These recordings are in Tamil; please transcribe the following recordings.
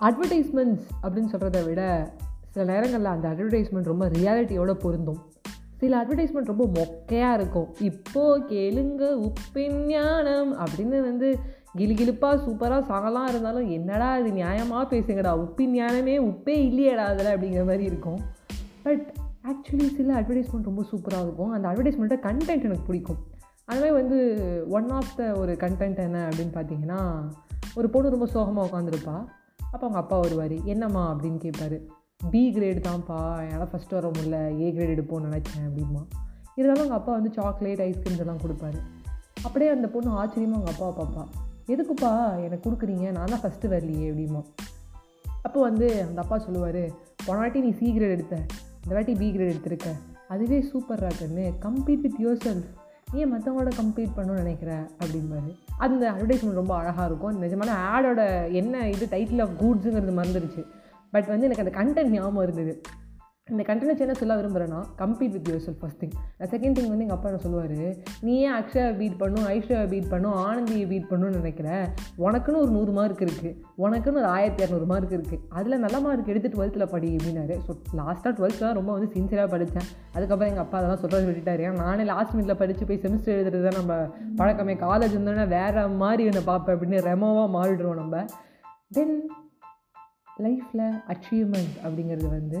அட்வர்டைஸ்மெண்ட்ஸ் அப்படின்னு சொல்கிறத விட சில நேரங்களில் அந்த அட்வர்டைஸ்மெண்ட் ரொம்ப ரியாலிட்டியோடு பொருந்தும். சில அட்வர்டைஸ்மெண்ட் ரொம்ப மொக்கையாக இருக்கும். இப்போ கேளுங்க உப்பின் ஞானம் அப்படின்னு வந்து கிலுகிலுப்பாக சூப்பராக சாங்கலாம் இருந்தாலும் என்னடா இது நியாயமாக பேசுங்கடா? உப்பின் ஞானமே உப்பே இல்லையடா அதில் அப்படிங்கிற மாதிரி இருக்கும். பட் ஆக்சுவலி சில அட்வர்டைஸ்மெண்ட் ரொம்ப சூப்பராக இருக்கும். அந்த அட்வர்டைஸ்மெண்ட்டை கண்டென்ட் எனக்கு பிடிக்கும். அது மாதிரி வந்து ஒன் ஆஃப் த ஒரு கண்டென்ட் என்ன அப்படின்னு பார்த்தீங்கன்னா ஒரு பொண்ணு ரொம்ப சோகமாக உட்காந்துருப்பா அப்போ அவங்க அப்பா வருவார். என்னம்மா? அப்படின்னு கேட்பாரு பி கிரேடு தான்ப்பா. என்னால் ஃபஸ்ட்டு வர முடியல. ஏ கிரேட் எடுப்போம்னு நினச்சேன் அப்படிமா இருந்தாலும் அவங்க அப்பா வந்து சாக்லேட் ஐஸ்கிரீம்ஸ் எல்லாம் கொடுப்பாரு. அப்படியே அந்த பொண்ணு ஆச்சரியமாக அவங்க அப்பா பாப்பா எதுக்குப்பா எனக்கு கொடுக்குறீங்க? நான் தான் ஃபஸ்ட்டு வரலையே அப்படிமா அப்போ வந்து அந்த அப்பா சொல்லுவார் போன வாட்டி நீ சி கிரேட் எடுத்த. இந்த வாட்டி பி கிரேட் எடுத்திருக்க. அதுவே சூப்பர் ராக்குன்னு கம்பீட் வித் யோர் செல்ஃப் ஏன் மற்றவங்களோட கம்ப்ளீட் பண்ணணும்னு நினைக்கிற? அப்படிம்பாரு. அந்த அட்வர்டைஸ்மெண்ட் ரொம்ப அழகாக இருக்கும். நிஜமான ஆடோட என்ன இது டைட்டில் ஆஃப் கூட்ஸுங்கிறது மறந்துருச்சு. பட் வந்து எனக்கு அந்த கண்டென்ட் ஞாபகம் இருந்தது. இந்த கண்டென்ட் என்ன சொல்ல விரும்புகிறேன்னா compete with yourself first thing second thing வந்து எங்கள் அப்பா என்ன சொல்லுவார் நீ ஏன் அக்ஷயா பீட் பண்ணும் ஐஸ்வர்யா பீட் பண்ணும் ஆனந்தியை பீட் பண்ணணும்னு நினைக்கிற. உனக்குன்னு ஒரு நூறு மார்க் இருக்குது உனக்குன்னு ஒரு ஆயிரத்தி இரநூறு மார்க் இருக்குது அதில் நல்ல மார்க் எடுத்து டுவெல்த்தில் படி அப்படின்னாரு. ஸோ லாஸ்ட்டாக டுவெல்த்லாம் ரொம்ப வந்து சின்சியராக படித்தேன் அதுக்கப்புறம் எங்கள் அப்பா அதெல்லாம் சொல்கிறது விட்டுட்டாரு. ஏன்னா நானே லாஸ்ட் மினிட்ல படித்து போய் செமிஸ்டர் எழுதுறது தான் நம்ம பழக்கமே. காலேஜ் இருந்தோன்னா வேறு மாதிரி என்னை பார்ப்பேன் அப்படின்னு ரெமோவாக மாறிடுவோம் நம்ம. தென் லைஃப்பில் அச்சீவ்மெண்ட் அப்படிங்கிறது வந்து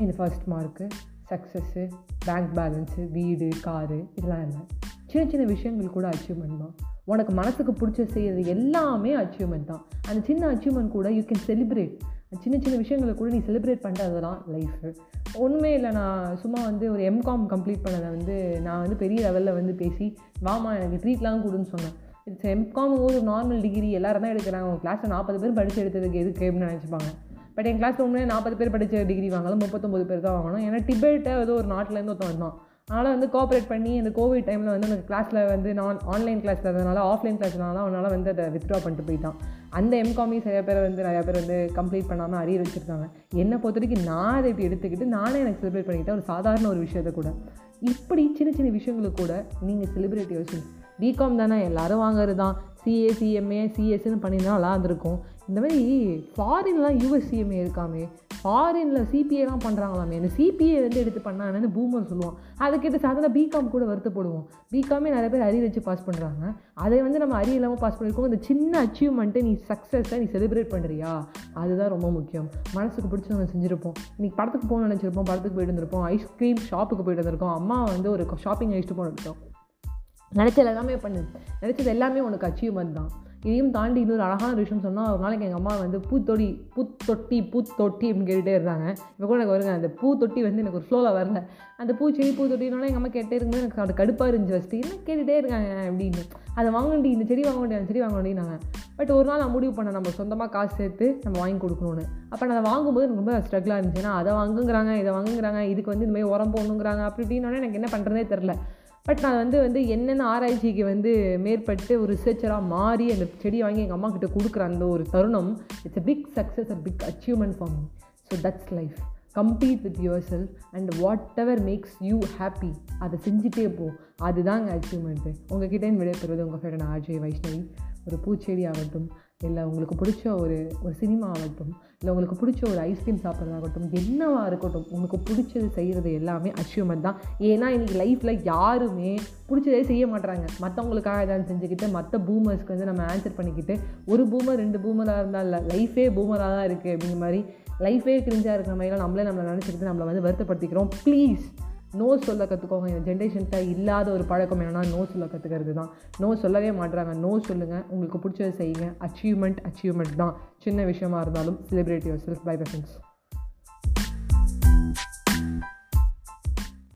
இந்த first mark success bank balance வீடு காரு இதெல்லாம் இல்லை. சின்ன சின்ன விஷயங்கள் கூட அச்சீவ்மெண்ட் தான். உனக்கு மனசுக்கு பிடிச்ச செய்கிறது எல்லாமே அச்சீவ்மெண்ட் தான். அந்த சின்ன அச்சீவ்மெண்ட் கூட யூ கேன் செலிப்ரேட் சின்ன சின்ன விஷயங்களை கூட நீ செலிப்ரேட் பண்ணுறது தான் லைஃபு ஒன்றுமே இல்லை நான் சும்மா வந்து ஒரு எம்காம் கம்ப்ளீட் பண்ணதை வந்து நான் வந்து பெரிய லெவலில் வந்து பேசி வாமா எனக்கு ட்ரீட்லாம் கொடுன்னு சொன்னேன். இட்ஸ் எம்காம் ஒரு நார்மல் டிகிரி எல்லாரும் தான் எடுக்கிறாங்க உங்கள் கிளாஸில் நாற்பது பேர் படித்து எடுத்ததுக்கு எதுக்கு அப்படின்னு நினச்சிப்பாங்க. பட் என் கிளாஸில் உண்மையாக நாற்பது பேர் படித்த டிகிரி வாங்கலாம் முப்பத்தொம்பது பேர் தான் வாங்கணும். ஏன்னா டிபேட்டை ஏதோ ஒரு நாட்டிலேருந்து ஒருத்தன் வந்தான். அதனால் வந்து கோஆப்ரேட் பண்ணி இந்த கோவிட் டைமில் வந்து எனக்கு கிளாஸில் வந்து நான் ஆன்லைன் கிளாஸில் இருந்தனால ஆஃப்லைன் கிளாஸ்னால அவனால் வந்து அதை வித்ட்ரா பண்ணிட்டு போயிட்டான். அந்த எம்காமி e நிறைய பேர் வந்து நிறையா பேர் வந்து கம்ப்ளீட் பண்ணாமல் அறிய வச்சுருக்காங்க. என்னை பொறுத்த வரைக்கும் நான் அதை இப்படி எடுத்துக்கிட்டு நானே எனக்கு செலிப்ரேட் பண்ணிக்கிட்டேன் ஒரு சாதாரண ஒரு விஷயத்தை கூட. இப்படி சின்ன சின்ன விஷயங்களுக்கு கூட நீங்கள் செலிப்ரேட் யோசிச்சு பிகாம் தானே எல்லோரும் வாங்குறது தான் சிஏ சிஎம்ஏ சிஎஸ்ன்னு பண்ணியிருந்தா நல்லா இருந்திருக்கும். இந்த மாதிரி ஃபாரின்லாம் யூஎஸ்சிஎம்ஏ இருக்காமே ஃபாரினில் சிபிஏலாம் பண்ணுறாங்களாமே இந்த சிபிஏ வந்து எடுத்து பண்ணாங்கன்னு பூமர் சொல்லுவோம் அதுக்கிட்ட சாதாரண பிகாம் கூட வருத்தப்படுவோம். பிகாமே நிறைய பேர் அரிய வச்சு பாஸ் பண்ணுறாங்க அதை வந்து நம்ம அரிய இல்லாமல் பாஸ் பண்ணியிருக்கோம் இந்த சின்ன அச்சீவ்மெண்ட்டை நீ சக்ஸஸை நீ செலிப்ரேட் பண்ணுறியா அதுதான் ரொம்ப முக்கியம். மனசுக்கு பிடிச்ச நம்ம செஞ்சுருப்போம். இன்றைக்கி படத்துக்கு போகணும்னு நினச்சிருப்போம். படத்துக்கு போயிட்டு வந்திருப்போம். ஐஸ்கிரீம் ஷாப்புக்கு போயிட்டு வந்திருக்கோம். அம்மா வந்து ஒரு ஷாப்பிங் அழிச்சிட்டு போனோம் நினச்சது எல்லாமே பண்ணு. நினச்சது எல்லாமே உனக்கு அச்சீவ்மெண்ட் தான். இதையும் தாண்டி இன்னொரு அழகான விஷயம் சொன்னால் ஒரு நாளைக்கு எங்கள் அம்மா வந்து பூத்தொடி பூத்தொட்டி பூத்தொட்டி அப்படின்னு கேட்டுகிட்டே இருந்தாங்க. இப்போ கூட எனக்கு வருங்க அந்த பூத்தொட்டி வந்து எனக்கு ஒரு ஃப்ளோவில் வரல. அந்த பூச்செடி பூத்தொட்டினால எங்கள் அம்மா கேட்டே இருக்கும்போது எனக்கு அது கடுப்பாக இருந்துச்சு ஃபஸ்ட்டு என்ன கேட்டுகிட்டே இருக்காங்க அப்படின்னு. அதை வாங்கண்டி இந்த செடி வாங்க வேண்டிய அந்த செடி வாங்க வேண்டியனாங்க பட் ஒரு நாள் நான் முடிவு பண்ணேன் நம்ம சொந்தமாக காசு சேர்த்து நம்ம வாங்கி கொடுக்கணும்னு. அப்போ நான் அதை வாங்கும்போது எனக்கு ரொம்ப ஸ்ட்ரகிளாக இருந்துச்சு. ஏன்னா அதை வாங்குங்கிறாங்க இதை வாங்குங்கிறாங்க இதுக்கு வந்து இந்த மாதிரி உரம் போகணுங்கிறாங்க அப்படி இப்படின்னோடனே எனக்கு என்ன பண்ணுறதே தெரில பட் நான் வந்து வந்து என்னென்ன ஆராய்ச்சிக்கு வந்து மேற்பட்டு ஒரு ரிசர்ச்சராக மாறி அந்த செடியை வாங்கி எங்கள் அம்மா கிட்ட கொடுக்குற அந்த ஒரு தருணம் it's a big success a big achievement for me so that's life compete with yourself and whatever makes you happy அதை செஞ்சுட்டே போ. அதுதாங்க அச்சீவ்மெண்ட்டு உங்ககிட்ட விடைபெறுவது உங்கள் ஃப்ரெண்ட் ஆர்ஜே வைஷ்ணவி. ஒரு பூச்செடி ஆகட்டும் இல்லை உங்களுக்கு பிடிச்ச ஒரு ஒரு சினிமா ஆகட்டும் இல்லை உங்களுக்கு பிடிச்ச ஒரு ஐஸ்கிரீம் சாப்பிட்றதாகட்டும் என்னவாக இருக்கட்டும் உங்களுக்கு பிடிச்சது செய்கிறது எல்லாமே அச்சீவ்மெண்ட் தான். ஏன்னா இன்றைக்கி லைஃப்பில் யாருமே பிடிச்சதே செய்ய மாட்டுறாங்க மற்றவங்களுக்காக ஏதாவது செஞ்சுக்கிட்டு மற்ற பூமர்ஸ்க்கு வந்து நம்ம ஆன்சர் பண்ணிக்கிட்டு ஒரு பூமர் ரெண்டு பூமராக இருந்தால் இல்லை லைஃபே பூமராக தான் இருக்குது அப்படிங்கிற மாதிரி லைஃபே கிரிஞ்சாக இருக்கிற மாதிரிலாம் நம்மளே நம்மளை நினச்சிக்கிட்டு நம்மளை வந்து வருத்தப்படுத்திக்கிறோம். ப்ளீஸ் நோ சொல்ல கற்றுக்கோங்க இந்த ஜென்ரேஷன்கிட்ட இல்லாத ஒரு பழக்கம் என்னென்னா நோ சொல்ல கற்றுக்கிறது தான் நோ சொல்லவே மாட்டுறாங்க நோ சொல்லுங்கள் உங்களுக்கு பிடிச்சதை செய்யுங்க. அச்சீவ்மெண்ட் அச்சீவ்மெண்ட் தான். சின்ன விஷயமா இருந்தாலும் celebrate yourself by friends